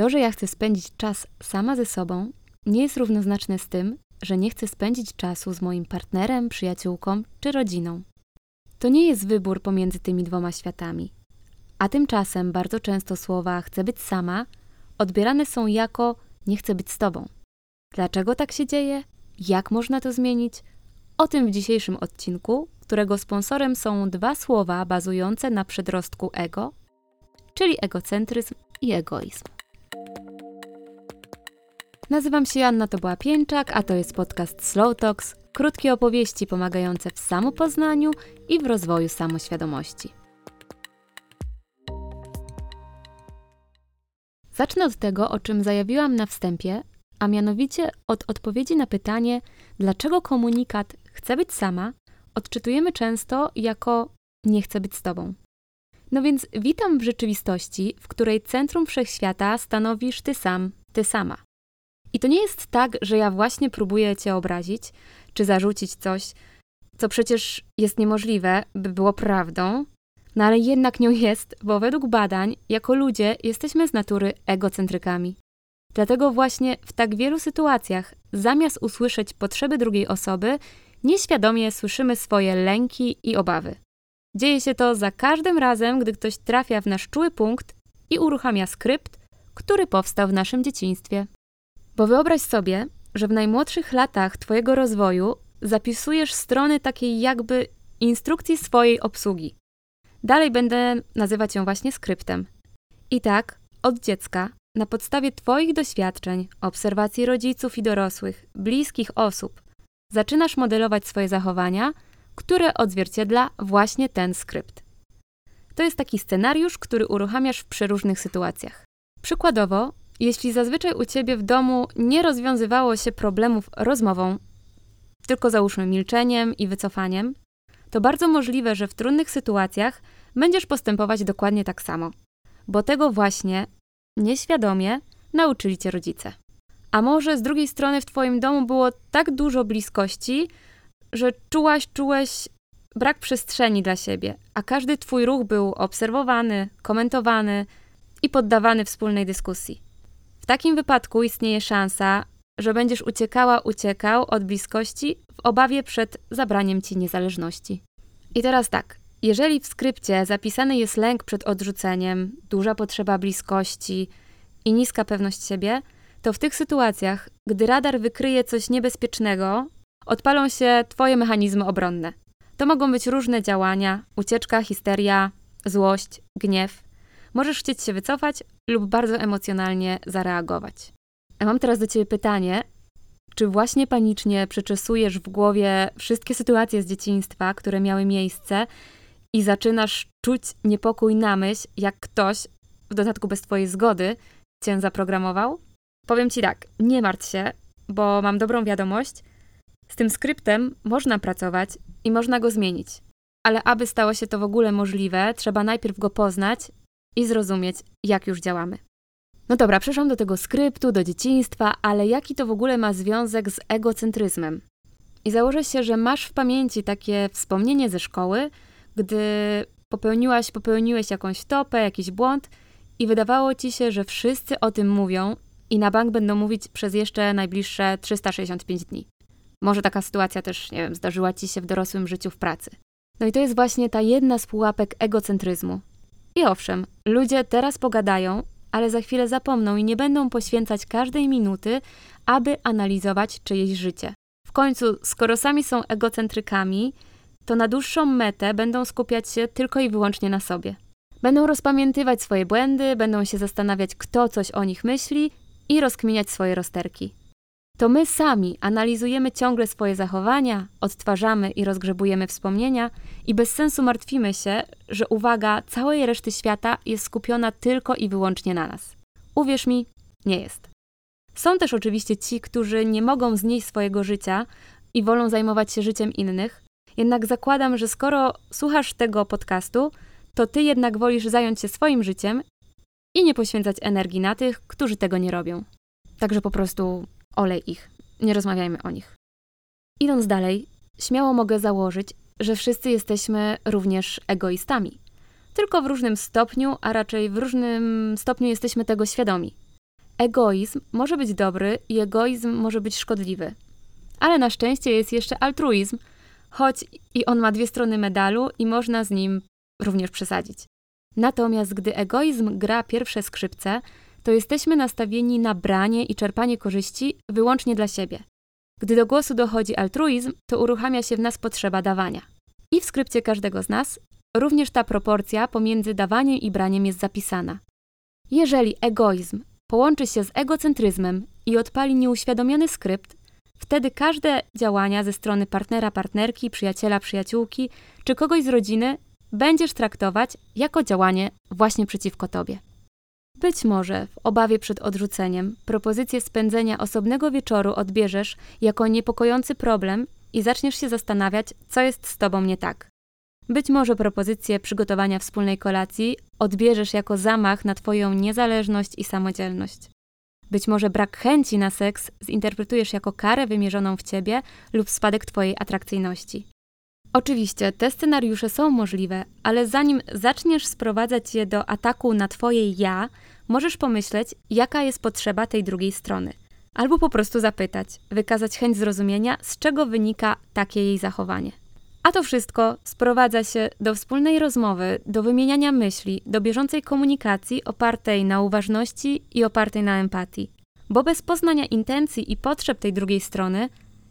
To, że ja chcę spędzić czas sama ze sobą, nie jest równoznaczne z tym, że nie chcę spędzić czasu z moim partnerem, przyjaciółką czy rodziną. To nie jest wybór pomiędzy tymi dwoma światami. A tymczasem bardzo często słowa chcę być sama odbierane są jako nie chcę być z tobą. Dlaczego tak się dzieje? Jak można to zmienić? O tym w dzisiejszym odcinku, którego sponsorem są dwa słowa bazujące na przedrostku ego, czyli egocentryzm i egoizm. Nazywam się Joanna Toboła Pięczak, a to jest podcast Slow Talks, krótkie opowieści pomagające w samopoznaniu i w rozwoju samoświadomości. Zacznę od tego, o czym zajawiłam na wstępie, a mianowicie od odpowiedzi na pytanie, dlaczego komunikat chcę być sama odczytujemy często jako nie chcę być z tobą. No więc witam w rzeczywistości, w której centrum wszechświata stanowisz ty sam, ty sama. I to nie jest tak, że ja właśnie próbuję cię obrazić, czy zarzucić coś, co przecież jest niemożliwe, by było prawdą, no ale jednak nią jest, bo według badań, jako ludzie, jesteśmy z natury egocentrykami. Dlatego właśnie w tak wielu sytuacjach, zamiast usłyszeć potrzeby drugiej osoby, nieświadomie słyszymy swoje lęki i obawy. Dzieje się to za każdym razem, gdy ktoś trafia w nasz czuły punkt i uruchamia skrypt, który powstał w naszym dzieciństwie. Bo wyobraź sobie, że w najmłodszych latach Twojego rozwoju zapisujesz strony takiej jakby instrukcji swojej obsługi. Dalej będę nazywać ją właśnie skryptem. I tak, od dziecka, na podstawie Twoich doświadczeń, obserwacji rodziców i dorosłych, bliskich osób, zaczynasz modelować swoje zachowania, które odzwierciedla właśnie ten skrypt. To jest taki scenariusz, który uruchamiasz w przeróżnych sytuacjach. Przykładowo, jeśli zazwyczaj u ciebie w domu nie rozwiązywało się problemów rozmową, tylko załóżmy milczeniem i wycofaniem, to bardzo możliwe, że w trudnych sytuacjach będziesz postępować dokładnie tak samo, bo tego właśnie nieświadomie nauczyli cię rodzice. A może z drugiej strony w twoim domu było tak dużo bliskości, że czułaś, czułeś brak przestrzeni dla siebie, a każdy twój ruch był obserwowany, komentowany i poddawany wspólnej dyskusji. Takim wypadku istnieje szansa, że będziesz uciekała, uciekał od bliskości w obawie przed zabraniem ci niezależności. I teraz tak, jeżeli w skrypcie zapisany jest lęk przed odrzuceniem, duża potrzeba bliskości i niska pewność siebie, to w tych sytuacjach, gdy radar wykryje coś niebezpiecznego, odpalą się Twoje mechanizmy obronne. To mogą być różne działania: ucieczka, histeria, złość, gniew. Możesz chcieć się wycofać lub bardzo emocjonalnie zareagować. A mam teraz do Ciebie pytanie: czy właśnie panicznie przeczesujesz w głowie wszystkie sytuacje z dzieciństwa, które miały miejsce i zaczynasz czuć niepokój na myśl, jak ktoś, w dodatku bez Twojej zgody, Cię zaprogramował? Powiem Ci tak, nie martw się, bo mam dobrą wiadomość. Z tym skryptem można pracować i można go zmienić. Ale aby stało się to w ogóle możliwe, trzeba najpierw go poznać i zrozumieć, jak już działamy. No dobra, przeszłam do tego skryptu, do dzieciństwa, ale jaki to w ogóle ma związek z egocentryzmem? I założę się, że masz w pamięci takie wspomnienie ze szkoły, gdy popełniłaś, popełniłeś jakąś topę, jakiś błąd i wydawało ci się, że wszyscy o tym mówią i na bank będą mówić przez jeszcze najbliższe 365 dni. Może taka sytuacja też, nie wiem, zdarzyła ci się w dorosłym życiu w pracy. No i to jest właśnie ta jedna z pułapek egocentryzmu. I owszem, ludzie teraz pogadają, ale za chwilę zapomną i nie będą poświęcać każdej minuty, aby analizować czyjeś życie. W końcu, skoro sami są egocentrykami, to na dłuższą metę będą skupiać się tylko i wyłącznie na sobie. Będą rozpamiętywać swoje błędy, będą się zastanawiać, kto coś o nich myśli i rozkminiać swoje rozterki. To my sami analizujemy ciągle swoje zachowania, odtwarzamy i rozgrzebujemy wspomnienia i bez sensu martwimy się, że uwaga całej reszty świata jest skupiona tylko i wyłącznie na nas. Uwierz mi, nie jest. Są też oczywiście ci, którzy nie mogą znieść swojego życia i wolą zajmować się życiem innych, jednak zakładam, że skoro słuchasz tego podcastu, to ty jednak wolisz zająć się swoim życiem i nie poświęcać energii na tych, którzy tego nie robią. Także po prostu olej ich, nie rozmawiajmy o nich. Idąc dalej, śmiało mogę założyć, że wszyscy jesteśmy również egoistami. Tylko w różnym stopniu, a raczej w różnym stopniu jesteśmy tego świadomi. Egoizm może być dobry i egoizm może być szkodliwy. Ale na szczęście jest jeszcze altruizm, choć i on ma dwie strony medalu i można z nim również przesadzić. Natomiast gdy egoizm gra pierwsze skrzypce, to jesteśmy nastawieni na branie i czerpanie korzyści wyłącznie dla siebie. Gdy do głosu dochodzi altruizm, to uruchamia się w nas potrzeba dawania. I w skrypcie każdego z nas również ta proporcja pomiędzy dawaniem i braniem jest zapisana. Jeżeli egoizm połączy się z egocentryzmem i odpali nieuświadomiony skrypt, wtedy każde działania ze strony partnera, partnerki, przyjaciela, przyjaciółki czy kogoś z rodziny będziesz traktować jako działanie właśnie przeciwko tobie. Być może w obawie przed odrzuceniem propozycję spędzenia osobnego wieczoru odbierzesz jako niepokojący problem i zaczniesz się zastanawiać, co jest z tobą nie tak. Być może propozycję przygotowania wspólnej kolacji odbierzesz jako zamach na Twoją niezależność i samodzielność. Być może brak chęci na seks zinterpretujesz jako karę wymierzoną w Ciebie lub spadek Twojej atrakcyjności. Oczywiście te scenariusze są możliwe, ale zanim zaczniesz sprowadzać je do ataku na Twoje ja, możesz pomyśleć, jaka jest potrzeba tej drugiej strony. Albo po prostu zapytać, wykazać chęć zrozumienia, z czego wynika takie jej zachowanie. A to wszystko sprowadza się do wspólnej rozmowy, do wymieniania myśli, do bieżącej komunikacji opartej na uważności i opartej na empatii. Bo bez poznania intencji i potrzeb tej drugiej strony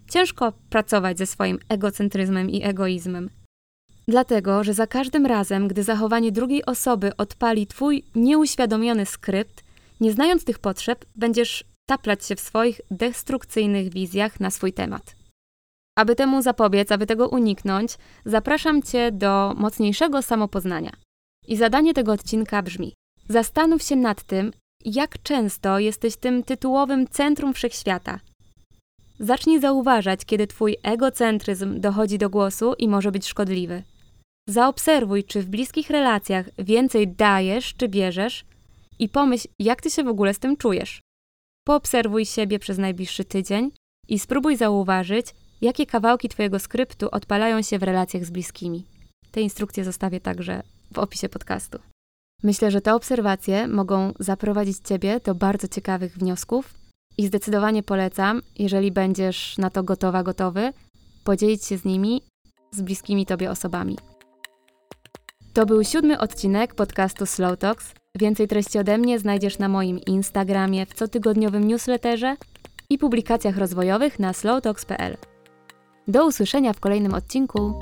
ciężko pracować ze swoim egocentryzmem i egoizmem. Dlatego, że za każdym razem, gdy zachowanie drugiej osoby odpali twój nieuświadomiony skrypt, nie znając tych potrzeb, będziesz taplać się w swoich destrukcyjnych wizjach na swój temat. Aby temu zapobiec, aby tego uniknąć, zapraszam Cię do mocniejszego samopoznania. I zadanie tego odcinka brzmi: zastanów się nad tym, jak często jesteś tym tytułowym centrum wszechświata. Zacznij zauważać, kiedy Twój egocentryzm dochodzi do głosu i może być szkodliwy. Zaobserwuj, czy w bliskich relacjach więcej dajesz czy bierzesz i pomyśl, jak Ty się w ogóle z tym czujesz. Poobserwuj siebie przez najbliższy tydzień i spróbuj zauważyć, jakie kawałki Twojego skryptu odpalają się w relacjach z bliskimi. Te instrukcje zostawię także w opisie podcastu. Myślę, że te obserwacje mogą zaprowadzić Ciebie do bardzo ciekawych wniosków i zdecydowanie polecam, jeżeli będziesz na to gotowa, gotowy, podzielić się z nimi z bliskimi Tobie osobami. To był siódmy odcinek podcastu Slow Talks. Więcej treści ode mnie znajdziesz na moim Instagramie, w cotygodniowym newsletterze i publikacjach rozwojowych na slowtalks.pl. Do usłyszenia w kolejnym odcinku.